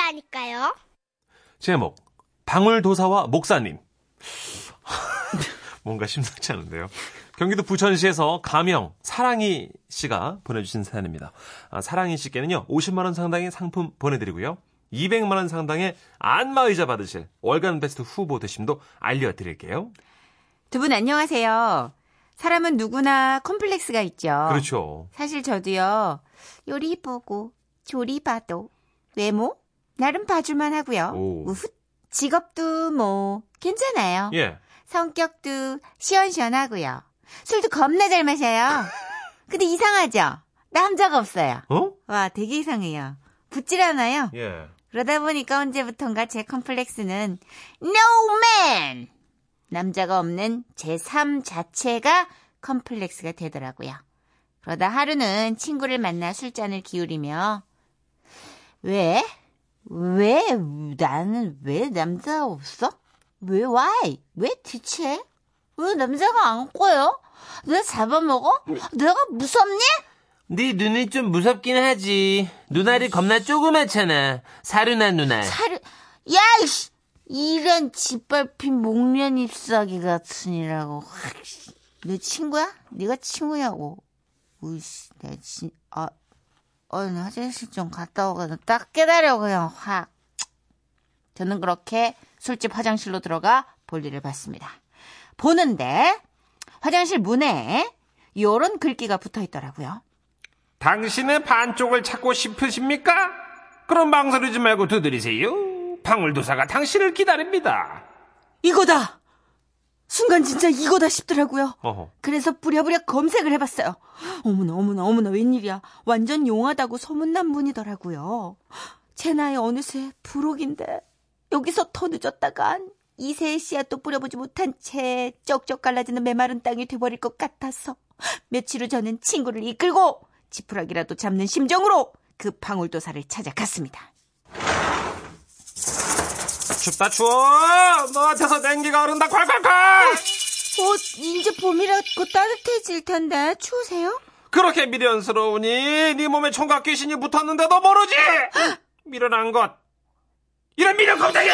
아니라니까요. 제목 방울도사와 목사님 뭔가 심상치 않은데요. 경기도 부천시에서 가명 사랑이 씨가 보내주신 사연입니다. 아, 사랑이 씨께는요 50만 원 상당의 상품 보내드리고요. 200만 원 상당의 안마의자 받으실 월간 베스트 후보 되심도 알려드릴게요. 두 분 안녕하세요. 사람은 누구나 컴플렉스가 있죠. 그렇죠. 사실 저도요. 요리 보고 조리 봐도 외모 나름 봐줄만 하고요. 오. 우후. 직업도 뭐 괜찮아요. 예. 성격도 시원시원하고요. 술도 겁나 잘 마셔요. 근데 이상하죠? 남자가 없어요. 어? 와, 되게 이상해요. 붙질 않아요. 예. 그러다 보니까 언제부턴가 제 컴플렉스는 no man! 남자가 없는 제 삶 자체가 컴플렉스가 되더라고요. 그러다 하루는 친구를 만나 술잔을 기울이며 왜? 왜 나는 왜 남자가 없어? 왜 why? 왜 대체? 왜 남자가 안 꼬여? 내가 잡아먹어? 내가 무섭니? 네 눈이 좀 무섭긴 하지. 눈알이 겁나 조그맣잖아. 사륜한 눈알. 사르, 야, 이씨! 이런 짓밟힌 목련 잎사귀 같으니라고. 내 친구야? 네가 친구냐고. 으이씨, 내 진, 아, 어, 나 화장실 좀 갔다 오거든. 딱 그냥 확. 저는 그렇게 술집 화장실로 들어가 볼일을 봤습니다. 보는데, 화장실 문에 요런 글귀가 붙어 있더라고요. 당신의 반쪽을 찾고 싶으십니까? 그럼 망설이지 말고 두드리세요. 방울도사가 당신을 기다립니다. 이거다! 순간 진짜 이거다 싶더라고요. 어허. 그래서 부랴부랴 검색을 해봤어요. 어머나, 어머나, 어머나, 웬일이야. 완전 용하다고 소문난 분이더라고요. 제 나이 어느새 부록인데, 여기서 더 늦었다간 이세의 씨앗도 뿌려보지 못한 채 쩍쩍 갈라지는 메마른 땅이 돼버릴 것 같아서 며칠 후 저는 친구를 이끌고 지푸라기라도 잡는 심정으로 그 방울도사를 찾아갔습니다. 춥다 추워. 너한테서 냉기가 흐른다 콸콸콸. 어, 이제 봄이라고 따뜻해질 텐데 추우세요? 그렇게 미련스러우니 네 몸에 총각 귀신이 붙었는데도 모르지. 미련한 것. 이런 미련 껍데기.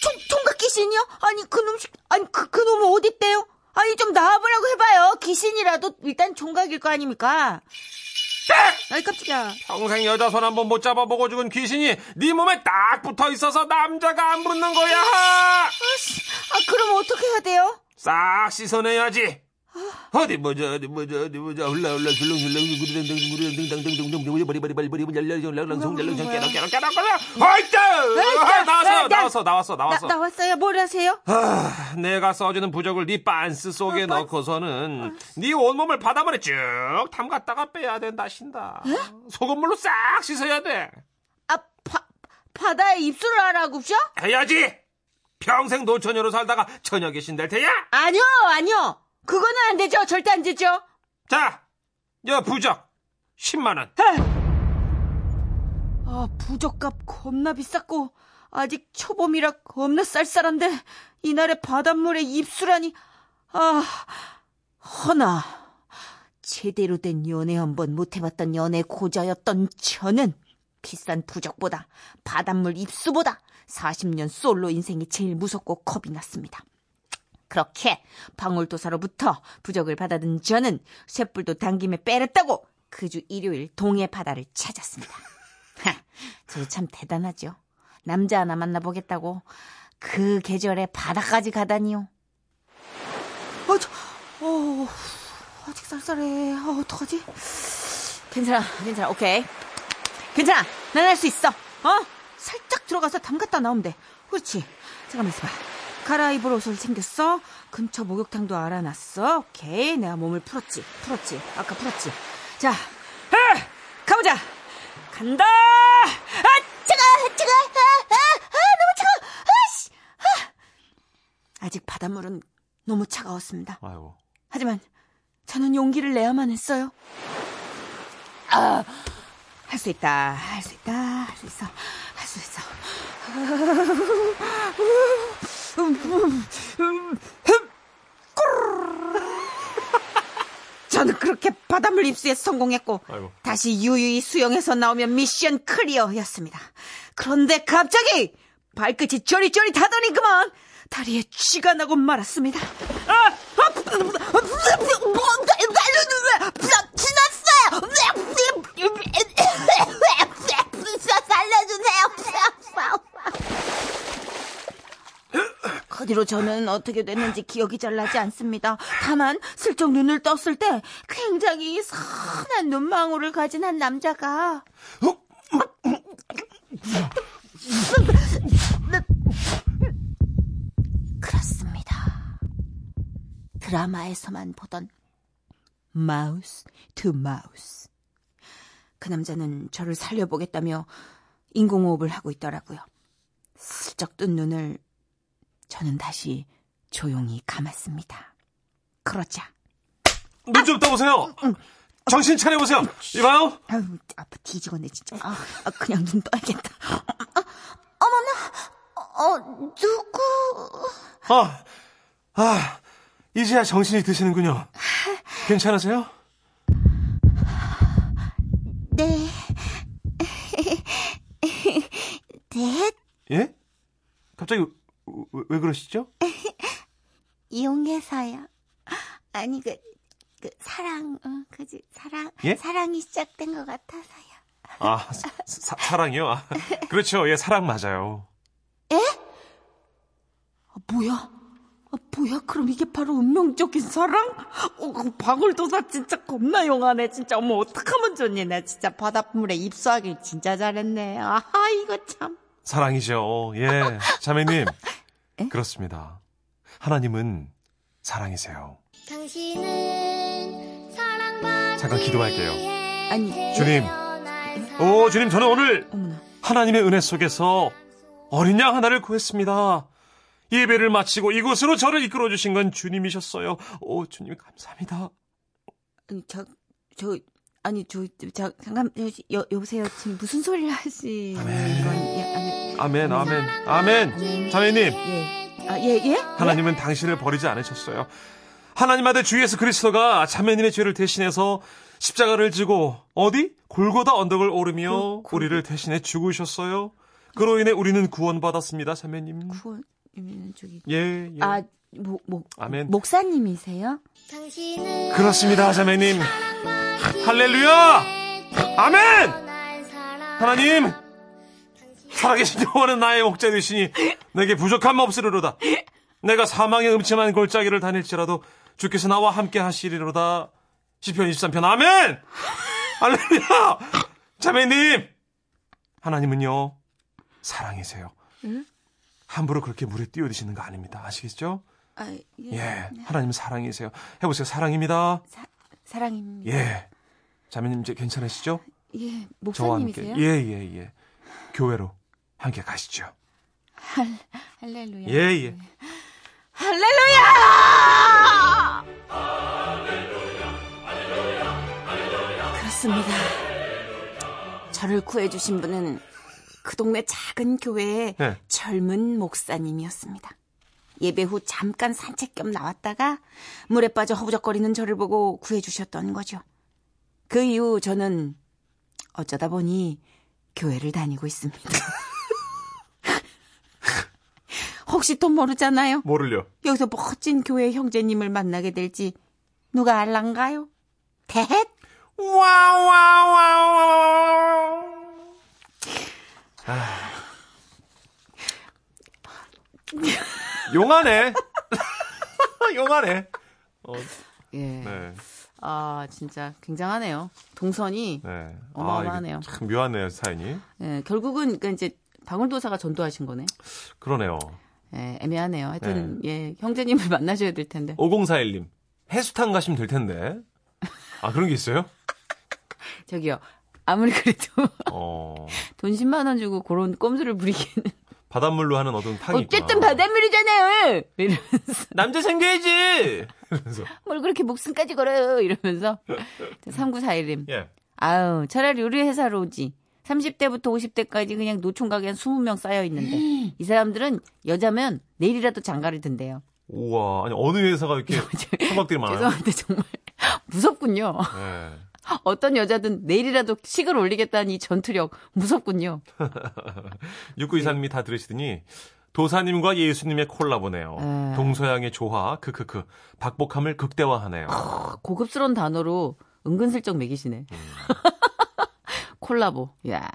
총, 총각 귀신이요? 아니, 그놈, 아니, 그, 그놈은 어딨대요? 아니, 좀 나와보라고 해봐요. 귀신이라도 일단 총각일 거 아닙니까? 아이, 깜짝이야. 평생 여자 손 한 번 못 잡아보고 죽은 귀신이 네 몸에 딱 붙어 있어서 남자가 안 붙는 거야. 아, 그럼 어떻게 해야 돼요? 싹 씻어내야지. 어디 보자 어디 보자 어디 보자 올라 올라 줄렁줄렁 구리당당 구리당당당당당 구리 버리 버리 버리 버리 열렬 열렁성 열렁성 깨랑 깨랑 깨랑 깨랑 아이다 나왔어 나왔어 나왔어 나왔어 나왔어요 뭘 하세요? 내가 써주는 부적을 네 빤스 속에 넣고서는 네 온몸을 바닷물에 쭉 담갔다가 빼야 된다 신다 소금물로 싹 씻어야 돼. 아 바, 바다에 입술을 하라고 셔? 해야지. 평생 노처녀로 살다가 처녀 계신 될 테야? 아니요 아니요. 그거는 안 되죠. 절대 안 되죠. 자, 여 부적 10만 원. 아, 부적값 겁나 비쌌고, 아직 초봄이라 겁나 쌀쌀한데, 이날에 바닷물에 입술하니, 아, 허나, 제대로 된 연애 한 번 못 해봤던 연애 고자였던 저는 비싼 부적보다 바닷물 입수보다 40년 솔로 인생이 제일 무섭고 겁이 났습니다. 그렇게 방울도사로부터 부적을 받아든 저는 쇳불도 당김에 빼렸다고 그 주 일요일 동해 바다를 찾았습니다. 저참 대단하죠. 남자 하나 만나보겠다고 그 계절에 바다까지 가다니요. 어, 저, 어, 아직 쌀쌀해. 어, 어떡하지? 괜찮아, 괜찮아, 오케이. 괜찮아, 난 할 수 있어. 어? 살짝 들어가서 담갔다 나오면 돼. 그렇지. 잠깐만 있어봐. 갈아입을 옷을 챙겼어. 근처 목욕탕도 알아놨어. 오케이. 내가 몸을 풀었지. 풀었지. 아까 풀었지. 자, 아, 가보자. 간다. 아, 차가, 차가. 아, 아, 아, 너무 차가. 아, 씨. 아. 아직 바닷물은 너무 차가웠습니다. 아이고. 하지만 저는 용기를 내야만 했어요. 아, 할 수 있다. 할 수 있다. 할 수 있어. 할 수 있어. 저는 그렇게 바닷물 입수에 성공했고 아이고. 다시 유유히 수영해서 나오면 미션 클리어였습니다. 그런데 갑자기 발끝이 쪼릿쪼릿하더니 그만 다리에 쥐가 나고 말았습니다. 아! 아! 지났어요! 그 뒤로 저는 어떻게 됐는지 기억이 잘 나지 않습니다. 다만 슬쩍 눈을 떴을 때 굉장히 선한 눈망울을 가진 한 남자가 그렇습니다. 드라마에서만 보던 mouth to mouth. 그 남자는 저를 살려보겠다며 인공호흡을 하고 있더라고요. 슬쩍 뜬 눈을 저는 다시 조용히 감았습니다. 그러자 눈 좀 떠보세요. 정신 차려보세요. 이봐요. 아유 아파 뒤지겠네 진짜. 아, 아, 그냥 눈 떠야겠다. 아, 어머나, 어 누구? 아, 아, 이제야 정신이 드시는군요. 괜찮으세요? 네. 네, 예? 갑자기 왜, 왜 그러시죠? 이용해서요. 아니 그, 그 사랑, 어, 그지 사랑, 예? 사랑이 시작된 것 같아서요. 아, 사, 사- 사랑이요? 아, 그렇죠. 예, 사랑 맞아요. 아, 뭐야? 아, 뭐야? 그럼 이게 바로 운명적인 사랑? 어, 그 방울도사 진짜 겁나 용하네. 진짜 어머 어떡하면 좋니? 나 진짜 바닷물에 입수하길 진짜 잘했네. 아 이거 참. 사랑이죠. 예, 자매님. 그렇습니다. 하나님은 사랑이세요. 당신은 사랑받기 잠깐 기도할게요. 아니 주님. 오, 주님, 저는 오늘 어머나. 하나님의 은혜 속에서 어린 양 하나를 구했습니다. 예배를 마치고 이곳으로 저를 이끌어 주신 건 주님이셨어요. 오, 주님 감사합니다. 아니 저, 저 아니 저, 저 잠깐 여, 여보세요. 지금 무슨 소리를 하시는 건? 예, 아니, 아멘, 아멘, 아멘. 자매님, 예. 아, 예, 예? 하나님은 당신을 버리지 않으셨어요. 하나님 아들 주 예수 그리스도가 자매님의 죄를 대신해서 십자가를 지고 어디 골고다 언덕을 오르며 그- 그- 우리를 대신해 죽으셨어요. 그로 인해 우리는 구원받았습니다, 자매님. 구원이면 저기 예, 예. 아, 목, 목, 아멘. 목사님이세요? 당신은 그렇습니다, 자매님. 할렐루야! 아멘! 하나님! 살아계신 여호와는 나의 목자 되시니 내게 부족함 없으리로다. 내가 사망의 음침한 골짜기를 다닐지라도 주께서 나와 함께 하시리로다. 시편 23편 아멘! 할렐루야! 자매님! 하나님은요 사랑이세요. 함부로 그렇게 물에 뛰어드시는 거 아닙니다. 아시겠죠? 아, 예. 예, 하나님은 사랑이세요. 해보세요. 사랑입니다. 사, 사랑입니다. 예. 자매님 이제 괜찮으시죠? 예. 목사님이세요? 예, 예, 예. 교회로 함께 가시죠. 할렐루야. 예, 예. 할렐루야! 그렇습니다. 저를 구해주신 분은 그 동네 작은 교회의 네. 젊은 목사님이었습니다. 예배 후 잠깐 산책 겸 나왔다가 물에 빠져 허우적거리는 저를 보고 구해주셨던 거죠. 그 이후 저는 어쩌다 보니 교회를 다니고 있습니다. 혹시 또 모르잖아요. 뭐를요? 여기서 멋진 교회 형제님을 만나게 될지 누가 알란가요? 대헷! 와와와와. 아. 용하네. 용하네. 어, 예. 네, 아, 진짜 굉장하네요. 동선이 네. 어마어마하네요. 아, 참 묘하네요, 사연이. 예, 결국은 그 이제 방울도사가 전도하신 거네. 그러네요. 예, 애매하네요. 하여튼 예, 형제님을 만나셔야 될 텐데. 5041님. 해수탕 가시면 될 텐데. 아, 그런 게 있어요? 저기요. 아무리 그래도 어. 돈 10만 원 주고 그런 꼼수를 부리기는 바닷물로 하는 어떤 탕이 어쨌든 있구나. 바닷물이잖아요. 이러면서 남자 생겨야지. 이러면서. 뭘 그렇게 목숨까지 걸어요. 이러면서 3941님. 예. 아유, 차라리 우리 회사로 오지. 30대부터 50대까지 그냥 노총각에 한 20명 쌓여 있는데 이 사람들은 여자면 내일이라도 장가를 든대요. 우와, 아니 어느 회사가 이렇게 총각들이 많아요? 죄송한데 정말 무섭군요. 네. 어떤 여자든 내일이라도 식을 올리겠다는 이 전투력 무섭군요. 육구 이사님이 다 들으시더니 도사님과 예수님의 콜라보네요. 네. 동서양의 조화, 크크크. 박복함을 극대화하네요. 고급스러운 단어로 은근슬쩍 매기시네. 콜라보. 야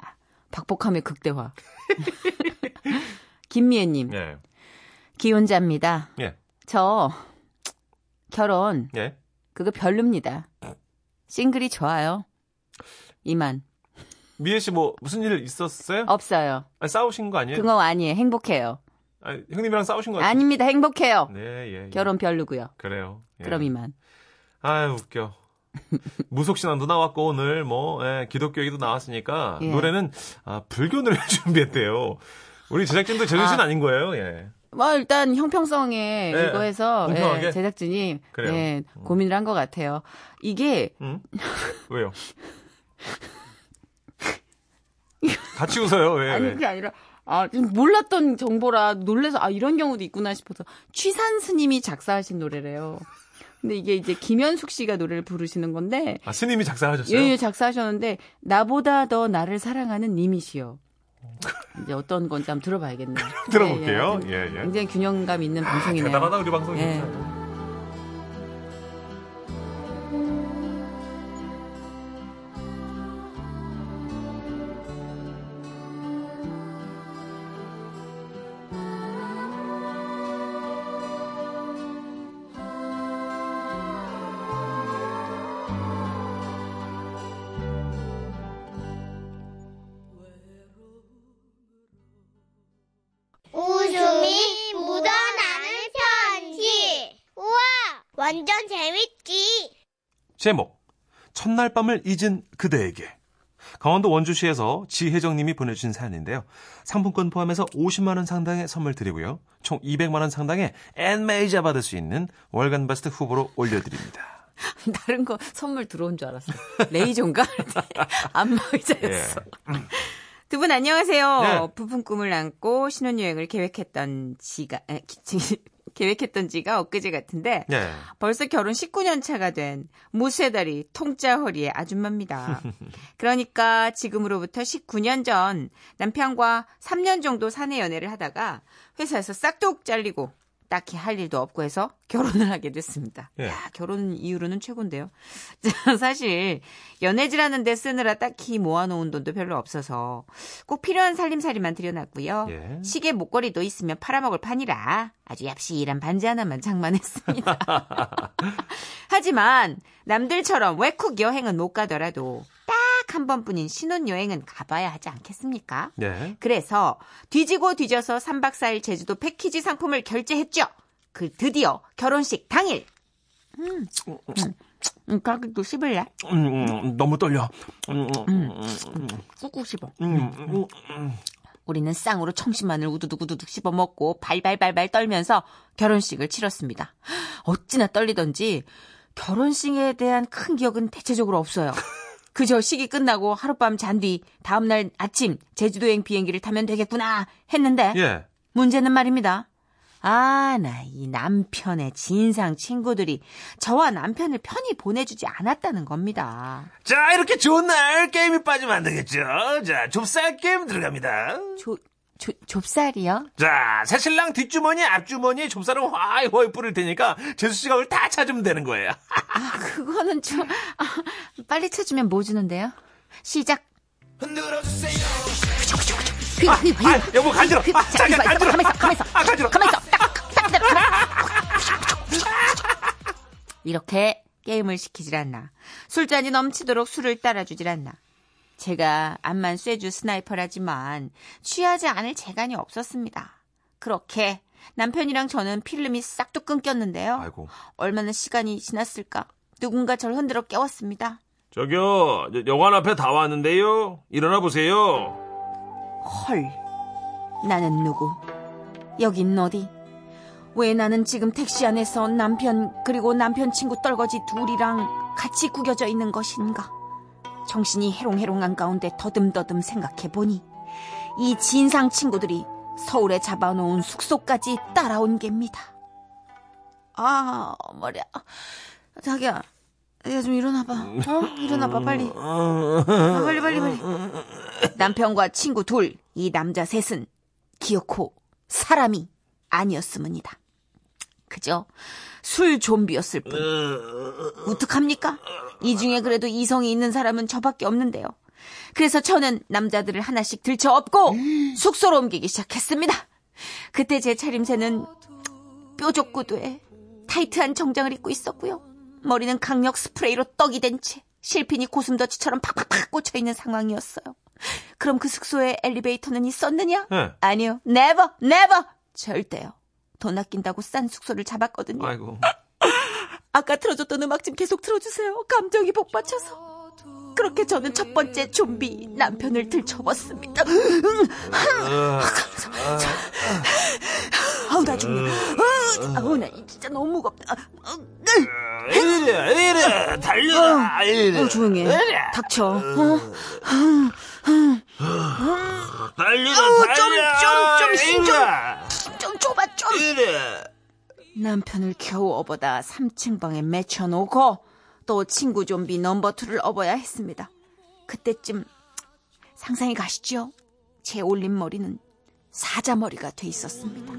박복함의 극대화. 김미애님, 예. 기혼자입니다. 예. 저 결혼 예. 그거 별로입니다. 싱글이 좋아요. 이만 미애 씨 뭐 무슨 일 있었어요? 없어요. 아니, 싸우신 거 아니에요? 그거 아니에요. 행복해요. 아니, 형님이랑 싸우신 거 같아요. 아닙니다. 행복해요. 네, 예, 예. 결혼 별로고요. 그래요. 예. 그럼 이만. 아유, 웃겨. 무속신앙도 나왔고 오늘 뭐 예, 기독교 얘기도 나왔으니까 예. 노래는 아, 불교 노래 준비했대요. 우리 제작진도 제정신 아. 아. 닌 거예요. 예. 뭐 일단 형평성에 네, 이거 해서 공평하게? 예, 제작진이 그래요. 음. 예, 고민을 한 것 같아요. 이게 응? 왜요? 같이 웃어요. 왜? 아니 왜? 그게 아니라 아, 좀 몰랐던 정보라 놀래서 아 이런 경우도 있구나 싶어서 취산 스님이 작사하신 노래래요. 근데 이게 이제 김현숙 씨가 노래를 부르시는 건데 아, 스님이 작사하셨어요? 예, 예, 작사하셨는데 나보다 더 나를 사랑하는 님이시여. 이제 어떤 건지 한번 들어봐야겠네요. 들어볼게요. 예, 예. 예, 예. 굉장히 균형감 있는 방송이네요. 대단하다 우리 방송 예. 진짜. 웃 제목 첫날 밤을 잊은 그대에게 강원도 원주시에서 지혜정님이 보내주신 사연인데요. 상품권 포함해서 50만 원 상당의 선물 드리고요. 총 200만 원 상당의 앤메이저 받을 수 있는 월간 베스트 후보로 올려드립니다. 다른 거 선물 들어온 줄 알았어. 레이저인가? 안마의자였어. 예. 두분 안녕하세요. 네. 부푼 꿈을 안고 신혼여행을 계획했던 지가 에, 기- 계획했던 지가 엊그제 같은데 네. 벌써 결혼 19년 차가 된 무쇠다리 통짜 허리의 아줌마입니다. 그러니까 지금으로부터 19년 전 남편과 3년 정도 사내 연애를 하다가 회사에서 싹둑 잘리고 딱히 할 일도 없고 해서 결혼을 하게 됐습니다. 예. 야, 결혼 이후로는 최고인데요. 사실 연애질 하는데 쓰느라 딱히 모아놓은 돈도 별로 없어서 꼭 필요한 살림살이만 들여놨고요. 예. 시계 목걸이도 있으면 팔아먹을 판이라 아주 얍실한 반지 하나만 장만했습니다. 하지만 남들처럼 외국 여행은 못 가더라도 딱 한 번뿐인 신혼여행은 가봐야 하지 않겠습니까? 네. 그래서 뒤지고 뒤져서 3박 4일 제주도 패키지 상품을 결제했죠. 그 드디어 결혼식 당일. 음, 음, 가격도 씹을래? 음, 음, 너무 떨려. 음, 음, 음, 꾹꾹 씹어. 음, 음, 음. 우리는 쌍으로 청심환을 우두둑우두둑 씹어 먹고 발발발발 떨면서 결혼식을 치렀습니다. 어찌나 떨리던지 결혼식에 대한 큰 기억은 대체적으로 없어요. 그저 식이 끝나고 하룻밤 잔 뒤 다음날 아침 제주도행 비행기를 타면 되겠구나 했는데 예. 문제는 말입니다. 아, 나 이 남편의 진상 친구들이 저와 남편을 편히 보내주지 않았다는 겁니다. 자, 이렇게 좋은 날 게임이 빠지면 안 되겠죠. 자, 좁쌀 게임 들어갑니다. 조, 조, 좁쌀이요? 자, 새신랑 뒷주머니, 앞주머니에 좁쌀을 화이화이 뿌릴 테니까 재수 씨가 그걸 다 찾으면 되는 거예요. 아, 그거는 좀, 아, 빨리 쳐주면 뭐 주는데요? 시작. 휘, 휘, 휘. 아, 여보 간지러. 휘, 아, 자, 잠깐 이봐, 간지러. 가만 있어, 가만 있어. 아, 간지러. 가만 있어. 딱, 딱 기다려. 이렇게 게임을 시키질 않나. 술잔이 넘치도록 술을 따라주질 않나. 제가 암만 쇠주 스나이퍼라지만 취하지 않을 재간이 없었습니다. 그렇게 남편이랑 저는 필름이 싹둑 끊겼는데요. 아이고. 얼마나 시간이 지났을까? 누군가 절 흔들어 깨웠습니다. 저기요, 저 여관 앞에 다 왔는데요. 일어나 보세요. 헐. 나는 누구? 여긴 어디? 왜 나는 지금 택시 안에서 남편 그리고 남편 친구 떨거지 둘이랑 같이 구겨져 있는 것인가? 정신이 해롱해롱한 가운데 더듬더듬 생각해 보니 이 진상 친구들이 서울에 잡아놓은 숙소까지 따라온 겁니다. 아, 머리야. 자기야, 야, 좀 일어나봐. 어? 일어나봐, 빨리. 아, 빨리, 빨리, 빨리. 남편과 친구 둘, 이 남자 셋은 기어코 사람이 아니었음니다. 그저 술 좀비였을 뿐. 어떡합니까? 이 중에 그래도 이성이 있는 사람은 저밖에 없는데요. 그래서 저는 남자들을 하나씩 들쳐업고 숙소로 옮기기 시작했습니다. 그때 제 차림새는 뾰족 구두에 타이트한 정장을 입고 있었고요. 머리는 강력 스프레이로 떡이 된 채 실핀이 고슴도치처럼 팍팍팍 꽂혀 있는 상황이었어요. 그럼 그 숙소에 엘리베이터는 있었느냐? 네. 아니요. Never, never. 절대요. 돈 아낀다고 싼 숙소를 잡았거든요. 아이고. 아까 틀어줬던 음악 좀 계속 틀어주세요. 감정이 복받쳐서. 그렇게 저는 첫 번째 좀비 남편을 들쳐봤습니다. 아우 나 죽네. 아우 나 진짜 너무 무겁다. 이래, 이래, 달려라, 이래. 어, 조용히 해. 닥쳐. 어? 달려라, 달려. 좀, 좀, 힘 좀. 좀 좁아 좀. 이래. 남편을 겨우 업어다 3층 방에 매쳐놓고 또 친구 좀비 넘버 투를 업어야 했습니다. 그때쯤 상상이 가시죠? 제 올린 머리는 사자 머리가 돼 있었습니다.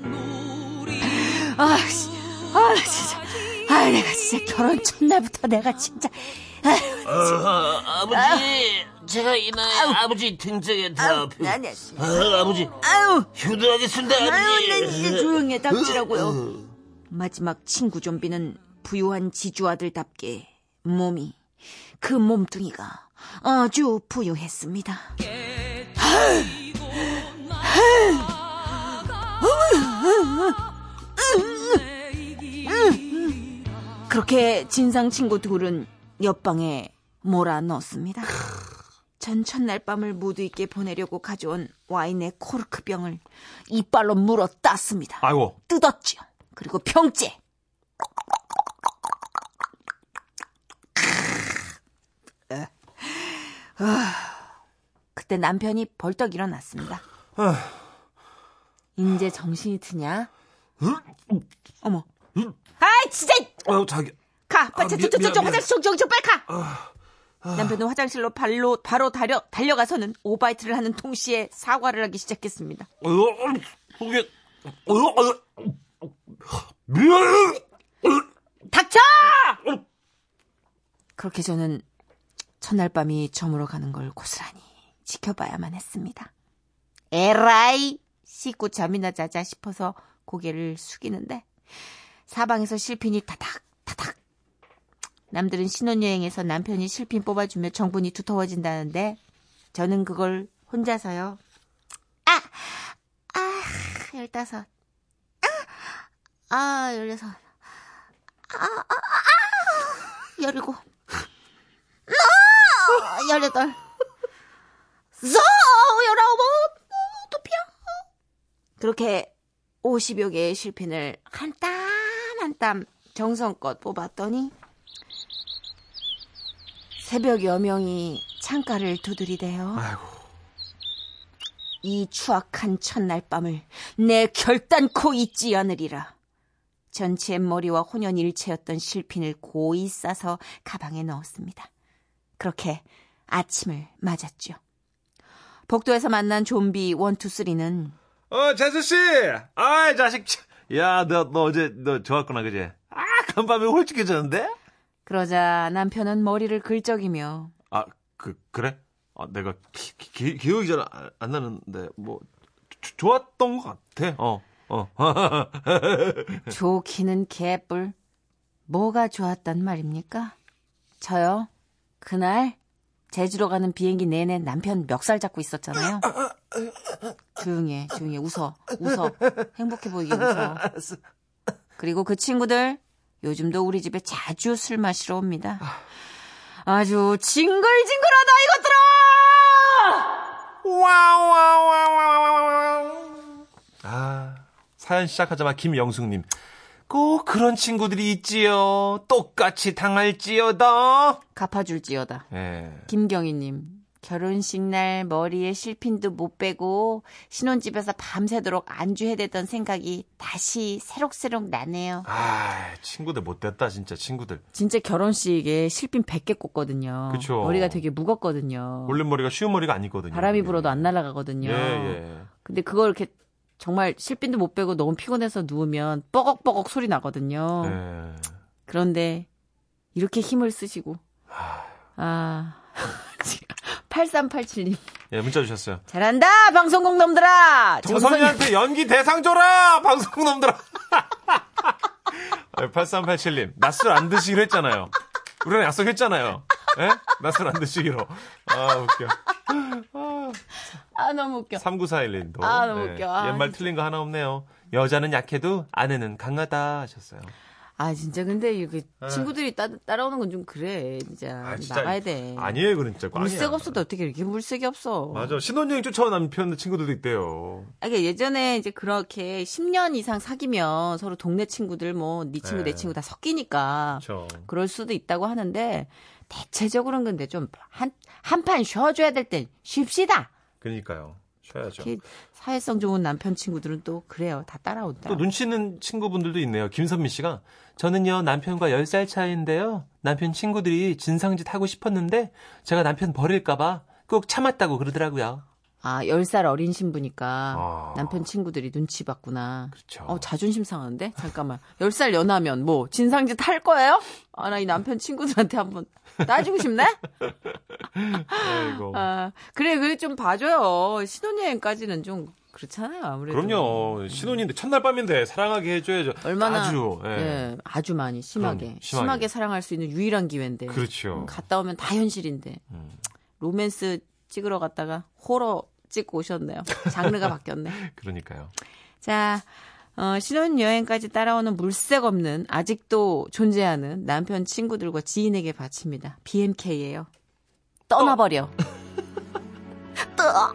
아, 씨, 아, 진짜. 아, 내가 진짜 결혼 첫날부터 내가 진짜. 아유, 어, 아버지, 제가 이 나이 아버지 등짝에 다 펴. 아니야. 아, 아버지, 아유, 효도하겠습니다, 아유, 아버지. 난 이제 조용히 해, 닥치라고요. 마지막 친구 좀비는 부유한 지주아들답게 몸이, 그 몸뚱이가 아주 부유했습니다. 그렇게 진상 친구 둘은 옆방에 몰아 넣었습니다. 전 첫날 밤을 무드 있게 보내려고 가져온 와인의 코르크병을 이빨로 물어 땄습니다. 아이고. 뜯었죠. 그리고 병째. 그때 남편이 벌떡 일어났습니다. 이제 정신이 드냐? 어머. 아이, 진짜! 어, 자기. 가! 빨리, 아, 저, 미안, 저, 저, 저, 미안, 화장실, 저, 저, 저, 빨리 가! 남편은 화장실로 발로, 바로 달려, 달려가서는 오바이트를 하는 동시에 사과를 하기 시작했습니다. 어, 그게, 어, 어, 미안해. 닥쳐! 그렇게 저는 첫날 밤이 저물어 가는 걸 고스란히 지켜봐야만 했습니다. 에라이! 씻고 잠이나 자자 싶어서 고개를 숙이는데 사방에서 실핀이 타닥 남들은 신혼여행에서 남편이 실핀 뽑아주며 정분이 두터워진다는데 저는 그걸 혼자서요. 아! 아! 열다섯. 아! 아! 열여섯. 아! 아! 아! 열일곱. 아! 열여덟. 서! 열아홉. 도피야. 그렇게 50여 개의 실핀을 한 땀 한땀 정성껏 뽑았더니 새벽 여명이 창가를 두드리대요. 아이고. 이 추악한 첫날 밤을 내 결단코 잊지 않으리라. 전체 머리와 혼연일체였던 실핀을 고이 싸서 가방에 넣었습니다. 그렇게 아침을 맞았죠. 복도에서 만난 좀비 원투쓰리는 어, 재수씨! 아이, 자식. 참. 야, 너, 너 어제, 너 좋았구나, 그제? 아, 간밤에 홀쭉해졌는데? 그러자 남편은 머리를 긁적이며 아, 그, 그래? 아, 내가 기, 기, 기억이 잘 안 나는데, 뭐, 조- 좋았던 것 같아, 어, 어. 좋기는 개뿔. 뭐가 좋았단 말입니까? 저요. 그날 제주로 가는 비행기 내내 남편 멱살 잡고 있었잖아요. 조용히 해, 조용히 해. 웃어, 웃어. 행복해 보이게 웃어. 그리고 그 친구들 요즘도 우리 집에 자주 술 마시러 옵니다. 아주 징글징글하다 이것들아! 아, 사연 시작하자마자 김영숙님. 꼭 그런 친구들이 있지요. 똑같이 당할지어다. 갚아줄지어다. 예. 김경희님, 결혼식 날 머리에 실핀도 못 빼고 신혼집에서 밤새도록 안주해대던 생각이 다시 새록새록 나네요. 아, 친구들 못됐다, 진짜, 친구들. 진짜 결혼식에 실핀 100개 꽂거든요. 그쵸. 머리가 되게 무겁거든요. 올린 머리가 쉬운 머리가 아니거든요. 바람이 이게. 불어도 안 날아가거든요. 예, 예. 근데 그걸 이렇게 정말 실핀도 못 빼고 너무 피곤해서 누우면 뻐걱뻐걱 소리 나거든요. 예. 그런데 이렇게 힘을 쓰시고 아 8387님 예, 문자 주셨어요. 잘한다 방송국 놈들아 정선이한테 연기 대상 줘라! 방송 놈들아! 8387님, 낮술 안 드시기로 했잖아요. 우리랑 약속했잖아요. 예? 낮술 안 드시기로. 아, 웃겨. 아 너무 웃겨 3941님도. 아, 너무 웃겨. 아, 옛말 틀린 거 하나 없네요. 여자는 약해도 아내는 강하다 하셨어요. 아 진짜 근데 이게 친구들이 따, 따라오는 건 좀 그래 진짜, 네. 아, 진짜 나가야 돼 아니에요, 그건 진짜. 물색 없어도 어떻게 이렇게 물색이 없어 맞아. 신혼여행 쫓아온 남편 친구들도 있대요. 아, 그러니까 예전에 이제 그렇게 10년 이상 사귀면 서로 동네 친구들 뭐 네 친구 네. 내 친구 다 섞이니까 그렇죠. 그럴 수도 있다고 하는데 대체적으로는 근데 좀 한 한 판 쉬어줘야 될 땐 쉽시다. 그러니까요. 쉬어야죠. 특히 사회성 좋은 남편 친구들은 또 그래요. 다 따라온다. 또 눈치 있는 친구분들도 있네요. 김선미 씨가 저는요 남편과 10살 차이인데요. 남편 친구들이 진상짓 하고 싶었는데 제가 남편 버릴까봐 꼭 참았다고 그러더라고요. 아, 10살 어린 신부니까 아. 남편 친구들이 눈치 봤구나. 그렇죠. 어, 자존심 상하는데? 잠깐만. 10살 연하면 뭐 진상짓 할 거예요? 아, 나 이 남편 친구들한테 한번 따지고 싶네? 아이고. 아, 그래, 그래 좀 봐줘요. 신혼여행까지는 좀 그렇잖아요. 아무래도. 그럼요. 신혼인데 첫날 밤인데 사랑하게 해줘야죠. 얼마나 아주. 예. 예, 아주 많이 심하게, 심하게 심하게. 사랑할 수 있는 유일한 기회인데. 그렇죠. 음, 갔다 오면 다 현실인데. 음. 로맨스 찍으러 갔다가 호러 찍고 오셨네요. 장르가 바뀌었네. 그러니까요. 자, 어, 신혼여행까지 따라오는 물색 없는 아직도 존재하는 남편 친구들과 지인에게 바칩니다. BMK예요. 떠나버려. 떠.